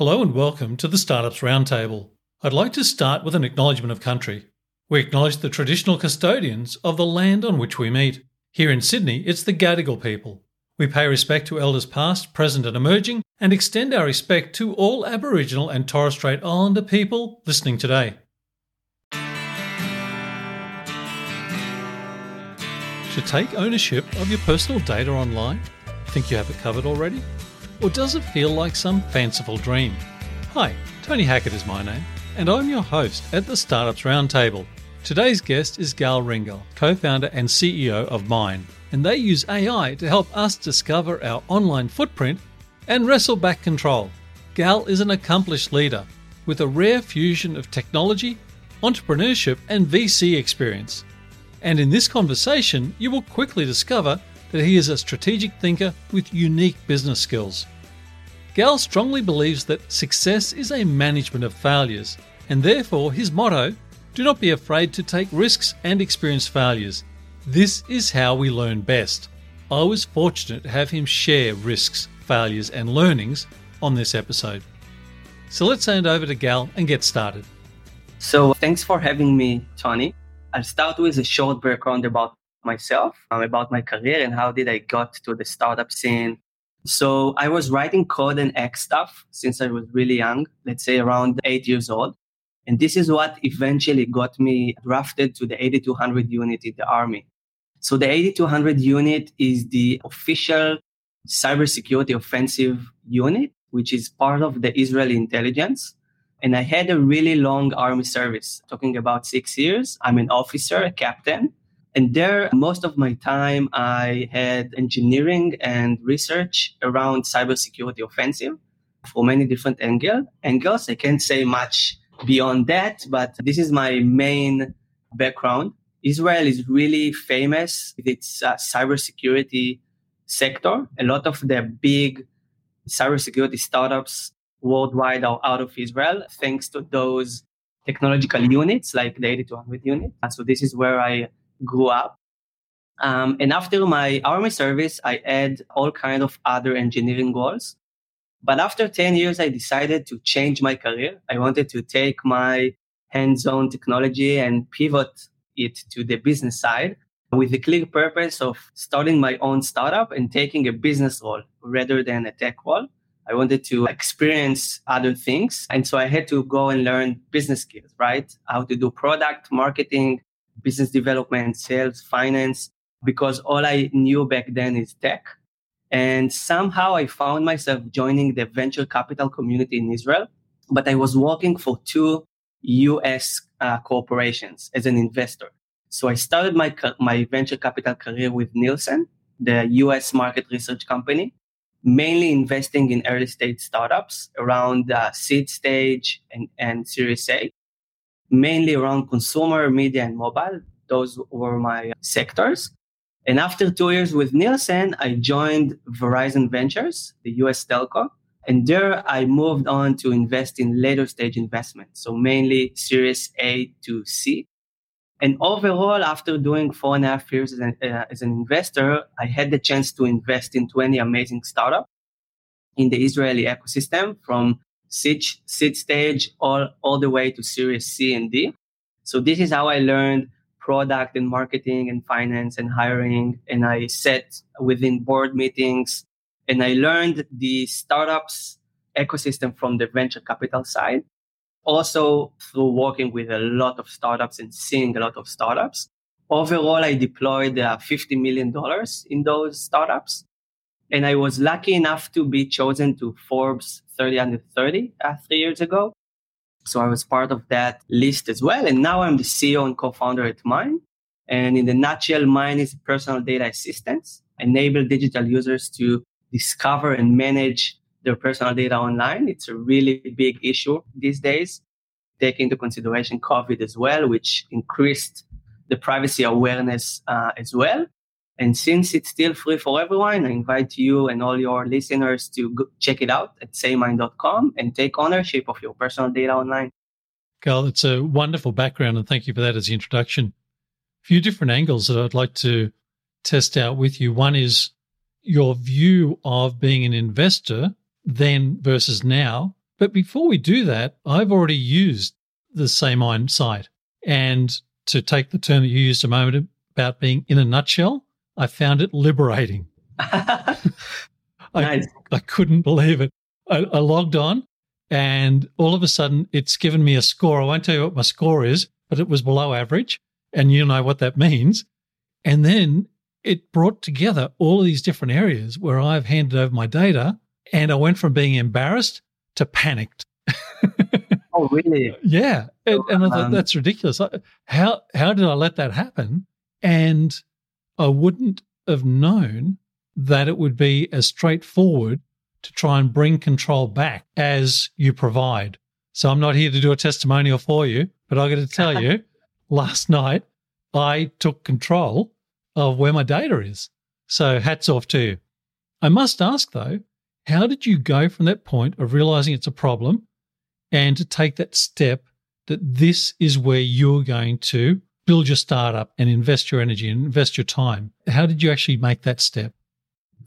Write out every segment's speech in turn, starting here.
Hello and welcome to the Startups Roundtable. I'd like to start with an acknowledgement of country. We acknowledge the traditional custodians of the land on which we meet. Here in Sydney, it's the Gadigal people. We pay respect to elders past, present, and emerging, and extend our respect to all Aboriginal and Torres Strait Islander people listening today. To take ownership of your personal data online? Think you have it covered already? Or does it feel like some fanciful dream? Hi, Tony Hackett is my name, and I'm your host at the Startups Roundtable. Today's guest is Gal Ringel, co founder and CEO of Mine, and they use AI to help us discover our online footprint and wrestle back control. Gal is an accomplished leader with a rare fusion of technology, entrepreneurship, and VC experience. And in this conversation, you will quickly discover that he is a strategic thinker with unique business skills. Gal strongly believes that success is a management of failures, and therefore his motto do not be afraid to take risks and experience failures. This is how we learn best. I was fortunate to have him share risks, failures, and learnings on this episode. So let's hand over to Gal and get started. So, thanks for having me, Tony. I'll start with a short background about myself, um, about my career, and how did I got to the startup scene. So I was writing code and X stuff since I was really young, let's say around eight years old. And this is what eventually got me drafted to the 8200 unit in the army. So the 8200 unit is the official cybersecurity offensive unit, which is part of the Israeli intelligence. And I had a really long army service, talking about six years. I'm an officer, a captain. And there, most of my time, I had engineering and research around cybersecurity offensive for many different angle, angles. I can't say much beyond that, but this is my main background. Israel is really famous with its uh, cybersecurity sector. A lot of the big cybersecurity startups worldwide are out of Israel, thanks to those technological units like the 8200 unit. And so this is where I grew up. Um, and after my army service, I had all kind of other engineering goals. But after 10 years, I decided to change my career. I wanted to take my hands-on technology and pivot it to the business side with the clear purpose of starting my own startup and taking a business role rather than a tech role. I wanted to experience other things. And so I had to go and learn business skills, right? How to do product marketing, business development, sales, finance, because all I knew back then is tech. And somehow I found myself joining the venture capital community in Israel, but I was working for two US uh, corporations as an investor. So I started my, my venture capital career with Nielsen, the US market research company, mainly investing in early stage startups around uh, seed stage and, and Series A mainly around consumer, media, and mobile. Those were my sectors. And after two years with Nielsen, I joined Verizon Ventures, the US telco. And there I moved on to invest in later stage investments. So mainly Series A to C. And overall, after doing four and a half years as an, uh, as an investor, I had the chance to invest in 20 amazing startups in the Israeli ecosystem from seed, seed stage all, all the way to series C and D. So this is how I learned product and marketing and finance and hiring. And I sat within board meetings and I learned the startups ecosystem from the venture capital side. Also through working with a lot of startups and seeing a lot of startups. Overall, I deployed uh, $50 million in those startups. And I was lucky enough to be chosen to Forbes 30 under 30 uh, three years ago. So I was part of that list as well. And now I'm the CEO and co-founder at Mine. And in the nutshell, Mine is personal data assistance, enable digital users to discover and manage their personal data online. It's a really big issue these days. Take into consideration COVID as well, which increased the privacy awareness uh, as well. And since it's still free for everyone, I invite you and all your listeners to check it out at saymine.com and take ownership of your personal data online. Gal, it's a wonderful background, and thank you for that as the introduction. A few different angles that I'd like to test out with you. One is your view of being an investor then versus now, But before we do that, I've already used the SayMine site. And to take the term that you used a moment about being in a nutshell, I found it liberating. nice. I, I couldn't believe it. I, I logged on and all of a sudden it's given me a score. I won't tell you what my score is, but it was below average. And you know what that means. And then it brought together all of these different areas where I've handed over my data and I went from being embarrassed to panicked. oh, really? Yeah. And, and I thought, um, that's ridiculous. How, how did I let that happen? And I wouldn't have known that it would be as straightforward to try and bring control back as you provide. So I'm not here to do a testimonial for you, but I got to tell you, last night I took control of where my data is. So hats off to you. I must ask though, how did you go from that point of realizing it's a problem and to take that step that this is where you're going to build your startup and invest your energy and invest your time? How did you actually make that step?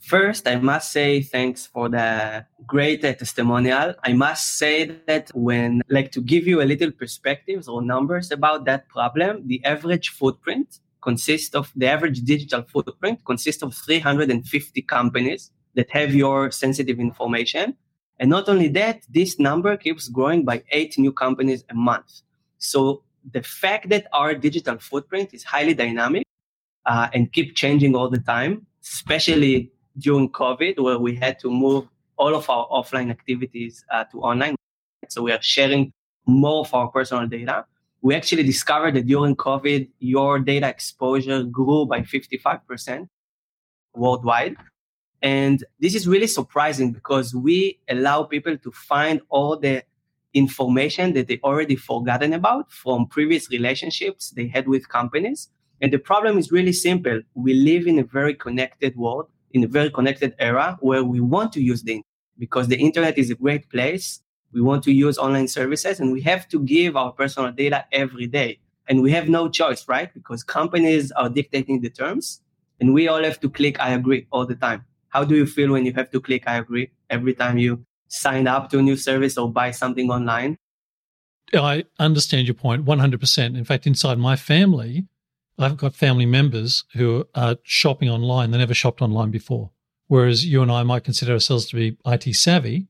First, I must say thanks for the great uh, testimonial. I must say that when, like, to give you a little perspectives or numbers about that problem, the average footprint consists of the average digital footprint consists of 350 companies that have your sensitive information. And not only that, this number keeps growing by eight new companies a month. So the fact that our digital footprint is highly dynamic uh, and keep changing all the time, especially during COVID, where we had to move all of our offline activities uh, to online. So we are sharing more of our personal data. We actually discovered that during COVID, your data exposure grew by 55% worldwide. And this is really surprising because we allow people to find all the information that they already forgotten about from previous relationships they had with companies. And the problem is really simple. We live in a very connected world in a very connected era where we want to use the internet because the internet is a great place. We want to use online services and we have to give our personal data every day. And we have no choice, right? Because companies are dictating the terms and we all have to click I agree all the time. How do you feel when you have to click I agree every time you sign up to a new service or buy something online? I understand your point 100%. In fact, inside my family, I've got family members who are shopping online. They never shopped online before. Whereas you and I might consider ourselves to be IT savvy.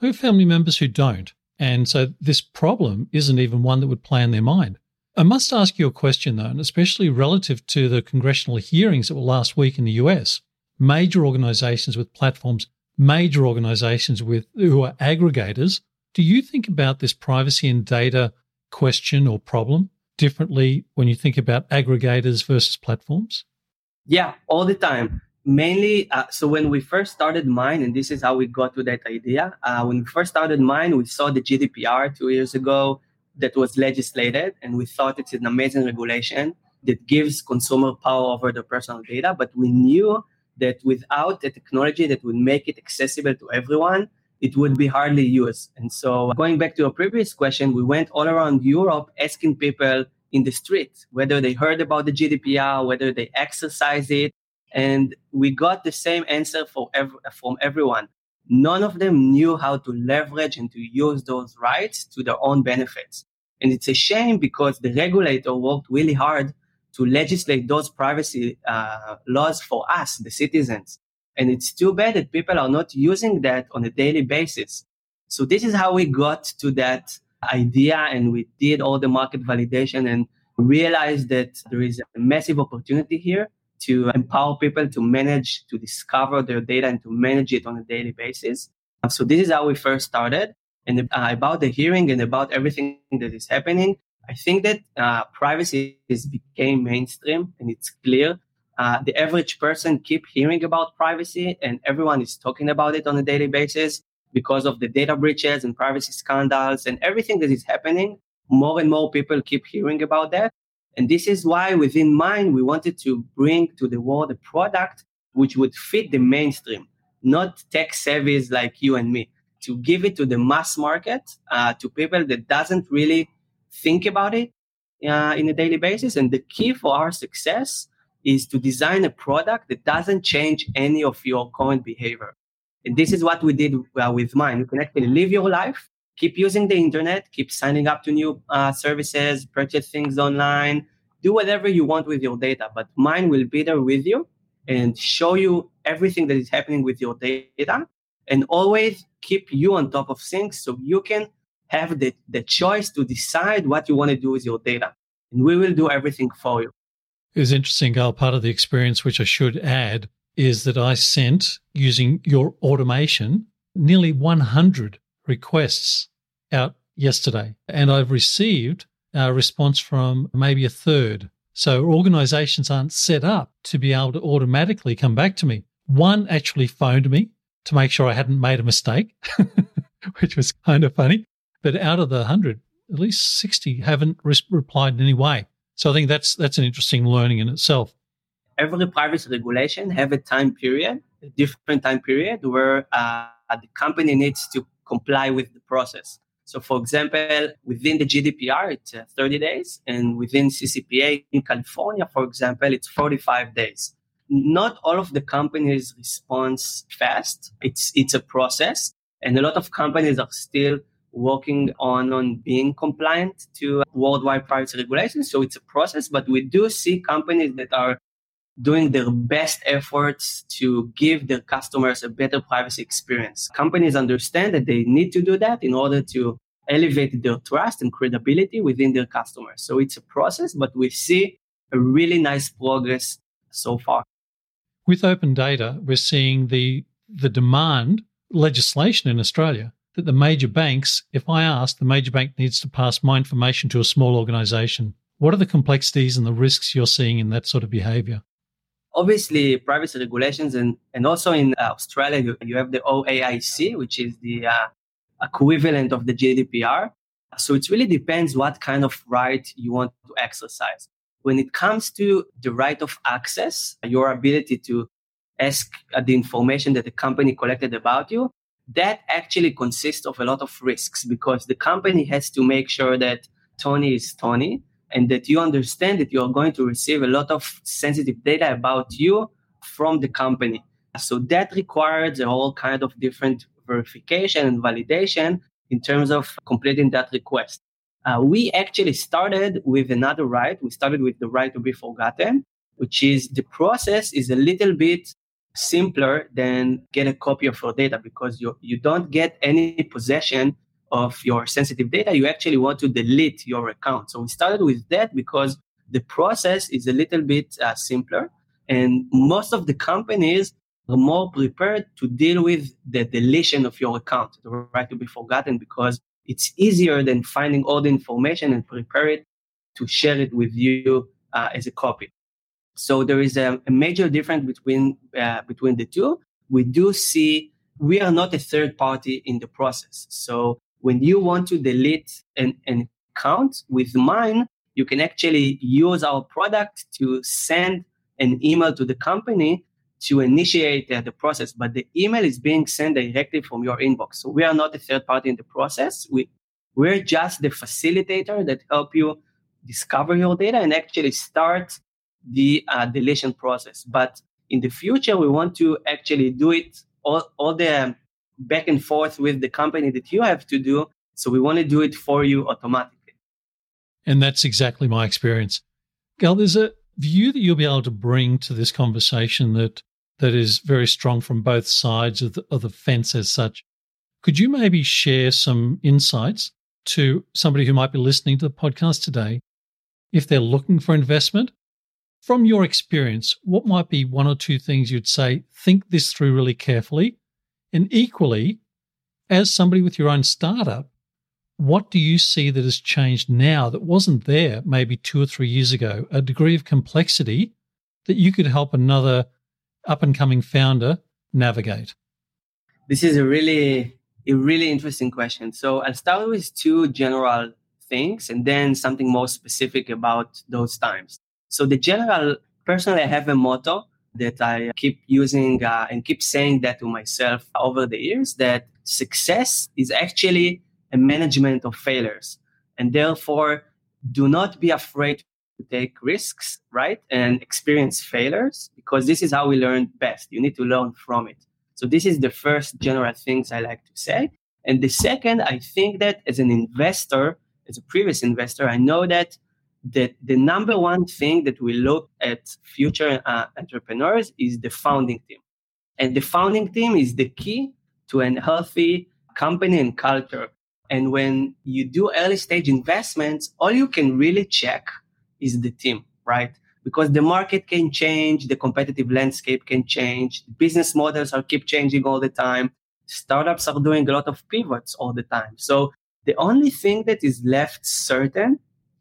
I have family members who don't. And so this problem isn't even one that would play in their mind. I must ask you a question though, and especially relative to the congressional hearings that were last week in the US. Major organizations with platforms, major organizations with who are aggregators. Do you think about this privacy and data question or problem differently when you think about aggregators versus platforms? Yeah, all the time. Mainly, uh, so when we first started Mine, and this is how we got to that idea. Uh, when we first started Mine, we saw the GDPR two years ago that was legislated, and we thought it's an amazing regulation that gives consumer power over their personal data. But we knew that without a technology that would make it accessible to everyone, it would be hardly used. And so, going back to your previous question, we went all around Europe asking people in the street whether they heard about the GDPR, whether they exercise it, and we got the same answer for ev- from everyone. None of them knew how to leverage and to use those rights to their own benefits. And it's a shame because the regulator worked really hard to legislate those privacy uh, laws for us, the citizens. And it's too bad that people are not using that on a daily basis. So this is how we got to that idea and we did all the market validation and realized that there is a massive opportunity here to empower people to manage, to discover their data and to manage it on a daily basis. So this is how we first started. And uh, about the hearing and about everything that is happening, I think that uh, privacy is became mainstream and it's clear. Uh, the average person keep hearing about privacy and everyone is talking about it on a daily basis because of the data breaches and privacy scandals and everything that is happening. More and more people keep hearing about that. And this is why within Mine we wanted to bring to the world a product which would fit the mainstream not tech savvies like you and me to give it to the mass market uh, to people that doesn't really think about it uh, in a daily basis and the key for our success is to design a product that doesn't change any of your current behavior. And this is what we did uh, with mine. You can actually live your life keep using the internet, keep signing up to new uh, services, purchase things online, do whatever you want with your data. But mine will be there with you and show you everything that is happening with your data and always keep you on top of things so you can have the, the choice to decide what you want to do with your data. And we will do everything for you. It was interesting, Gal. Part of the experience, which I should add, is that I sent using your automation nearly 100 requests out yesterday, and I've received a response from maybe a third. So organizations aren't set up to be able to automatically come back to me. One actually phoned me to make sure I hadn't made a mistake, which was kind of funny. But out of the 100, at least 60 haven't re- replied in any way. So I think that's that's an interesting learning in itself. Every privacy regulation have a time period, a different time period where uh, the company needs to comply with the process. So, for example, within the GDPR, it's uh, 30 days, and within CCPA in California, for example, it's 45 days. Not all of the companies respond fast. It's it's a process, and a lot of companies are still working on on being compliant to worldwide privacy regulations. So it's a process, but we do see companies that are doing their best efforts to give their customers a better privacy experience. Companies understand that they need to do that in order to elevate their trust and credibility within their customers. So it's a process, but we see a really nice progress so far. With open data, we're seeing the the demand legislation in Australia that the major banks, if I ask, the major bank needs to pass my information to a small organization. What are the complexities and the risks you're seeing in that sort of behavior? Obviously, privacy regulations, and, and also in uh, Australia, you, you have the OAIC, which is the uh, equivalent of the GDPR. So it really depends what kind of right you want to exercise. When it comes to the right of access, your ability to ask uh, the information that the company collected about you, that actually consists of a lot of risks because the company has to make sure that Tony is Tony and that you understand that you're going to receive a lot of sensitive data about you from the company. So that requires a whole kind of different verification and validation in terms of completing that request. Uh, we actually started with another right. We started with the right to be forgotten, which is the process is a little bit simpler than get a copy of your data because you, you don't get any possession of your sensitive data. You actually want to delete your account. So we started with that because the process is a little bit uh, simpler. And most of the companies are more prepared to deal with the deletion of your account, the right to be forgotten, because it's easier than finding all the information and prepare it to share it with you uh, as a copy. So there is a, a major difference between uh, between the two. We do see we are not a third party in the process. So when you want to delete an, an account with mine, you can actually use our product to send an email to the company to initiate uh, the process, but the email is being sent directly from your inbox. So we are not a third party in the process. We we're just the facilitator that help you discover your data and actually start the uh, deletion process. But in the future, we want to actually do it all, all the back and forth with the company that you have to do. So we want to do it for you automatically. And that's exactly my experience. Gal, there's a view that you'll be able to bring to this conversation that that is very strong from both sides of the, of the fence as such. Could you maybe share some insights to somebody who might be listening to the podcast today if they're looking for investment from your experience, what might be one or two things you'd say, think this through really carefully? And equally, as somebody with your own startup, what do you see that has changed now that wasn't there maybe two or three years ago? A degree of complexity that you could help another up and coming founder navigate? This is a really, a really interesting question. So I'll start with two general things and then something more specific about those times. So the general, personally, I have a motto that I keep using uh, and keep saying that to myself over the years that success is actually a management of failures. And therefore, do not be afraid to take risks, right? And experience failures because this is how we learn best. You need to learn from it. So this is the first general things I like to say. And the second, I think that as an investor, as a previous investor, I know that that the number one thing that we look at future uh, entrepreneurs is the founding team. And the founding team is the key to a healthy company and culture. And when you do early stage investments, all you can really check is the team, right? Because the market can change, the competitive landscape can change, business models are keep changing all the time. Startups are doing a lot of pivots all the time. So the only thing that is left certain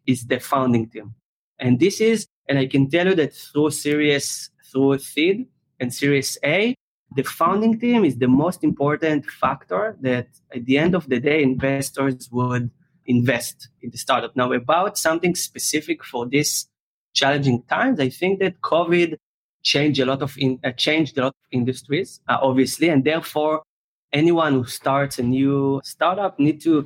is the founding team. And this is, and I can tell you that through Series, through Seed and Series A, the founding team is the most important factor that at the end of the day, investors would invest in the startup. Now, about something specific for this challenging times, I think that COVID changed a lot of in, uh, changed a lot of industries, uh, obviously, and therefore anyone who starts a new startup need to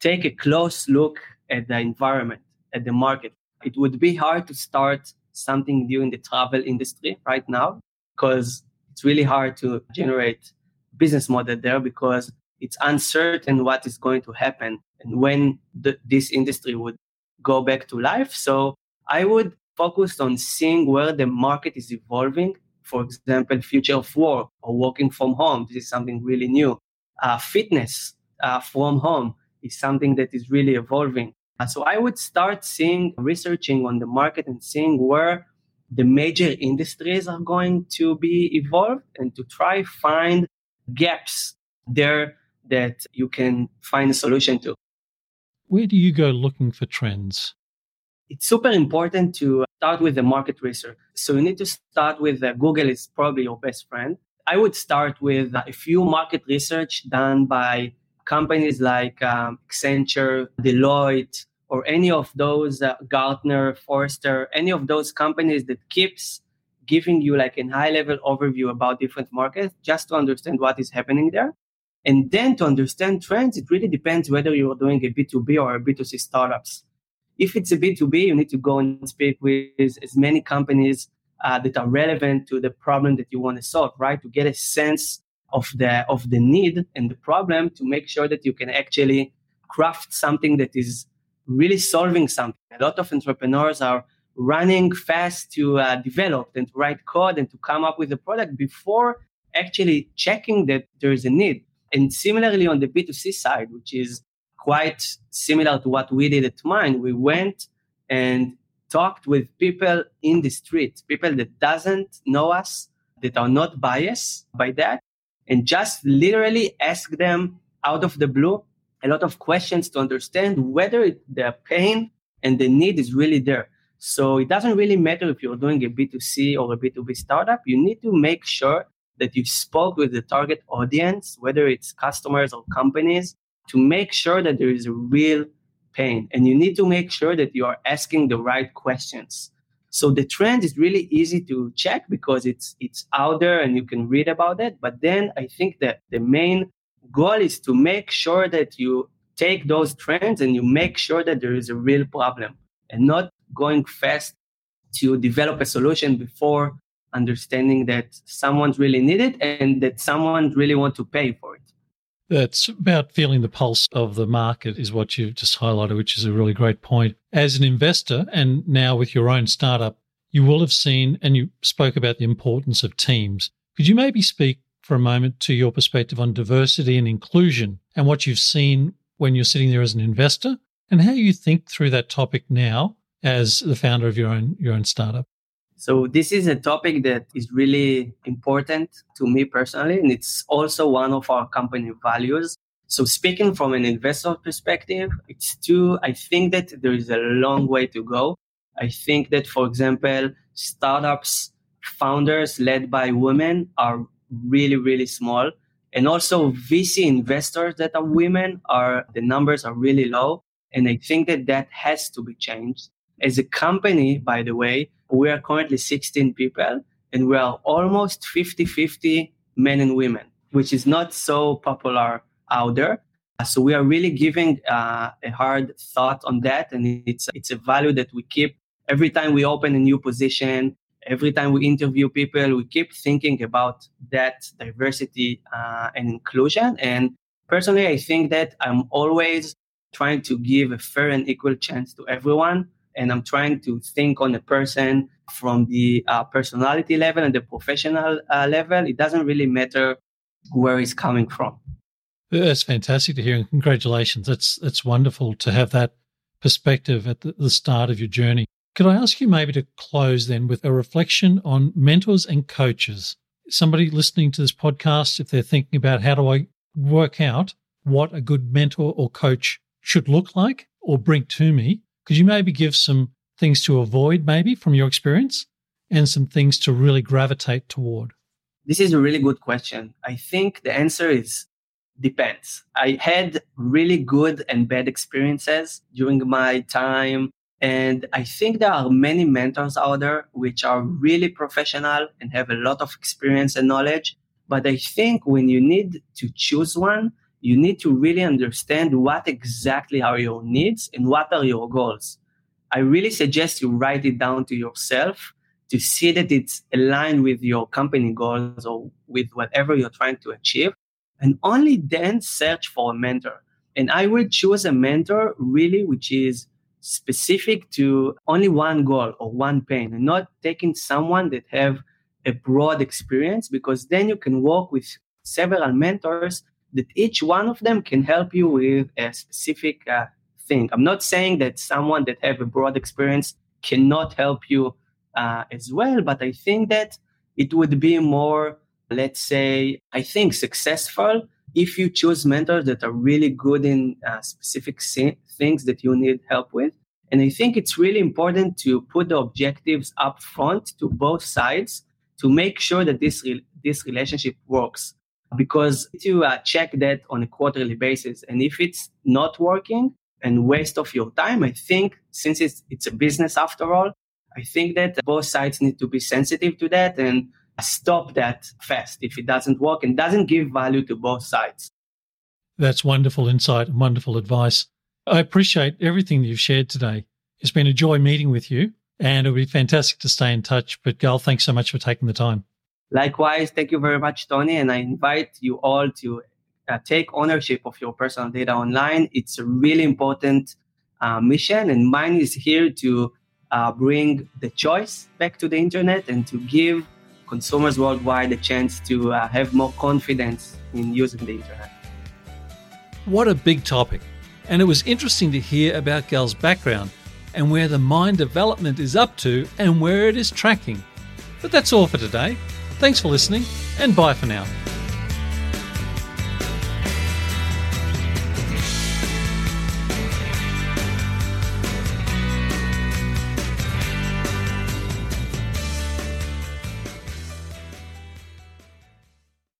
take a close look at the environment at the market. It would be hard to start something new in the travel industry right now because it's really hard to generate business model there because it's uncertain what is going to happen and when the, this industry would go back to life. So I would focus on seeing where the market is evolving. For example, future of work or working from home. This is something really new. Uh, fitness uh, from home is something that is really evolving. Uh, so I would start seeing, researching on the market and seeing where the major industries are going to be evolved and to try find gaps there that you can find a solution to. Where do you go looking for trends? It's super important to start with the market research. So you need to start with uh, Google is probably your best friend. I would start with a few market research done by companies like um, Accenture, Deloitte, or any of those uh, Gartner, Forrester, any of those companies that keeps giving you like a high level overview about different markets just to understand what is happening there. And then to understand trends, it really depends whether you're doing a B2B or a B2C startups. If it's a B2B, you need to go and speak with as many companies uh, that are relevant to the problem that you want to solve, right? To get a sense of the of the need and the problem to make sure that you can actually craft something that is really solving something. A lot of entrepreneurs are running fast to uh, develop and to write code and to come up with a product before actually checking that there is a need. And similarly on the B2C side, which is quite similar to what we did at Mine, we went and talked with people in the street, people that doesn't know us, that are not biased by that, and just literally ask them out of the blue a lot of questions to understand whether the pain and the need is really there. So it doesn't really matter if you're doing a B2C or a B2B startup. You need to make sure that you spoke with the target audience, whether it's customers or companies, to make sure that there is a real pain. And you need to make sure that you are asking the right questions. So the trend is really easy to check because it's it's out there and you can read about it. But then I think that the main goal is to make sure that you take those trends and you make sure that there is a real problem and not going fast to develop a solution before understanding that someone's really needed and that someone really want to pay for it. That's about feeling the pulse of the market, is what you've just highlighted, which is a really great point. As an investor, and now with your own startup, you will have seen and you spoke about the importance of teams. Could you maybe speak for a moment to your perspective on diversity and inclusion and what you've seen when you're sitting there as an investor and how you think through that topic now as the founder of your own your own startup. So this is a topic that is really important to me personally and it's also one of our company values. So speaking from an investor perspective, it's too I think that there is a long way to go. I think that for example, startups founders led by women are really, really small. And also VC investors that are women are, the numbers are really low. And I think that that has to be changed. As a company, by the way, we are currently 16 people and we are almost 50 50 men and women, which is not so popular out there. So we are really giving uh, a hard thought on that. And it's, it's a value that we keep every time we open a new position, every time we interview people, we keep thinking about that diversity uh, and inclusion. And Personally, I think that I'm always trying to give a fair and equal chance to everyone. And I'm trying to think on a person from the uh, personality level and the professional uh, level. It doesn't really matter where he's coming from. That's fantastic to hear, and congratulations. That's that's wonderful to have that perspective at the, the start of your journey. Could I ask you maybe to close then with a reflection on mentors and coaches? Somebody listening to this podcast, if they're thinking about how do I work out what a good mentor or coach should look like or bring to me, could you maybe give some things to avoid, maybe from your experience, and some things to really gravitate toward? This is a really good question. I think the answer is depends. I had really good and bad experiences during my time. And I think there are many mentors out there which are really professional and have a lot of experience and knowledge. But I think when you need to choose one, you need to really understand what exactly are your needs and what are your goals. I really suggest you write it down to yourself to see that it's aligned with your company goals or with whatever you're trying to achieve. And only then search for a mentor. And I will choose a mentor really which is specific to only one goal or one pain and not taking someone that have a broad experience because then you can work with several mentors that each one of them can help you with a specific uh, thing. I'm not saying that someone that have a broad experience cannot help you uh, as well. But I think that it would be more, let's say, I think successful if you choose mentors that are really good in uh, specific things that you need help with. And I think it's really important to put the objectives up front to both sides to make sure that this re- this relationship works. Because you uh, check that on a quarterly basis, and if it's not working and waste of your time, I think since it's it's a business after all, I think that both sides need to be sensitive to that and stop that fast if it doesn't work and doesn't give value to both sides. That's wonderful insight and wonderful advice. I appreciate everything you've shared today. It's been a joy meeting with you, and it would be fantastic to stay in touch. But, Gal, thanks so much for taking the time. Likewise, thank you very much, Tony. And I invite you all to uh, take ownership of your personal data online. It's a really important uh, mission, and mine is here to uh, bring the choice back to the internet and to give consumers worldwide a chance to uh, have more confidence in using the internet. What a big topic. And it was interesting to hear about Gal's background and where the Mine development is up to and where it is tracking. But that's all for today. Thanks for listening and bye for now.